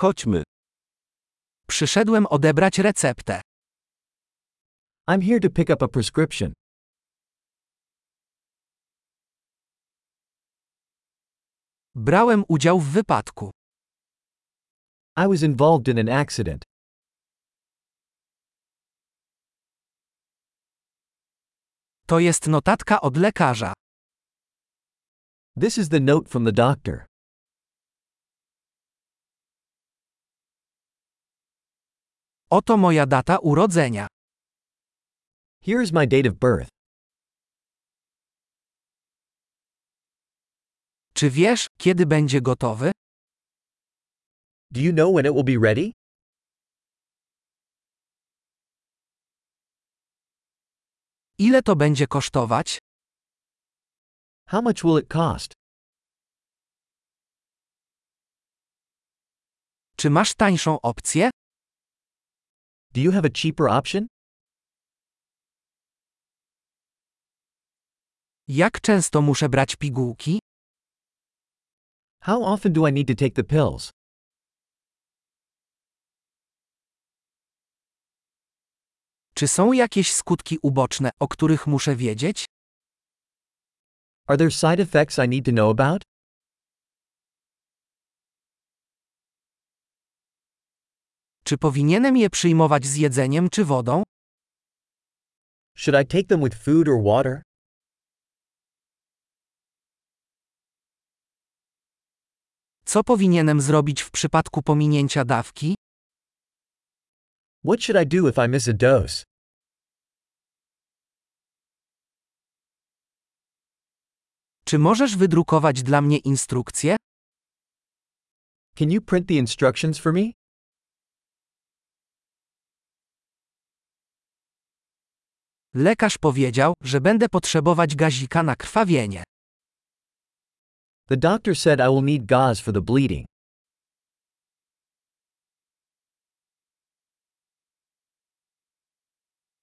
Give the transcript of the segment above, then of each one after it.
Chodźmy. Przyszedłem odebrać receptę. I'm here to pick up a prescription. Brałem udział w wypadku. I was involved in an accident. To jest notatka od lekarza. This is the note from the doctor. Oto moja data urodzenia. Here is my date of birth. Czy wiesz, kiedy będzie gotowy? Do you know when it will be ready? Ile to będzie kosztować? How much will it cost? Czy masz tańszą opcję? Do you have a cheaper option? Jak często muszę brać pigułki? How often do I need to take the pills? Czy są jakieś skutki uboczne, o których muszę wiedzieć? Are there side effects I need to know about? Czy powinienem je przyjmować z jedzeniem czy wodą? Should I take them with food or water? Co powinienem zrobić w przypadku pominięcia dawki? What should I do if I miss a dose? Czy możesz wydrukować dla mnie instrukcje? Can you print the instructions for me? Lekarz powiedział, że będę potrzebować gazika na krwawienie. The doctor said I will need gauze for the bleeding.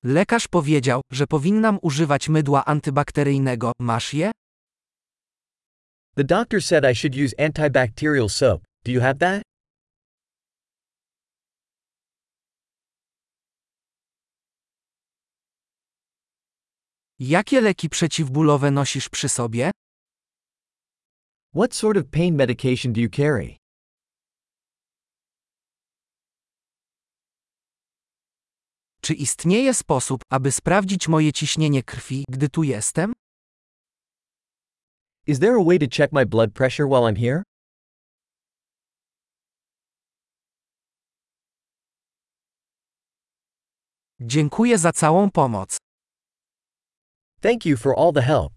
Lekarz powiedział, że powinnam używać mydła antybakteryjnego. Masz je? The doctor said I should use antibacterial soap. Do you have that? Jakie leki przeciwbólowe nosisz przy sobie? What sort of pain medication do you carry? Czy istnieje sposób, aby sprawdzić moje ciśnienie krwi, gdy tu jestem? Is there a way to check my blood pressure while I'm here? Dziękuję za całą pomoc. Thank you for all the help.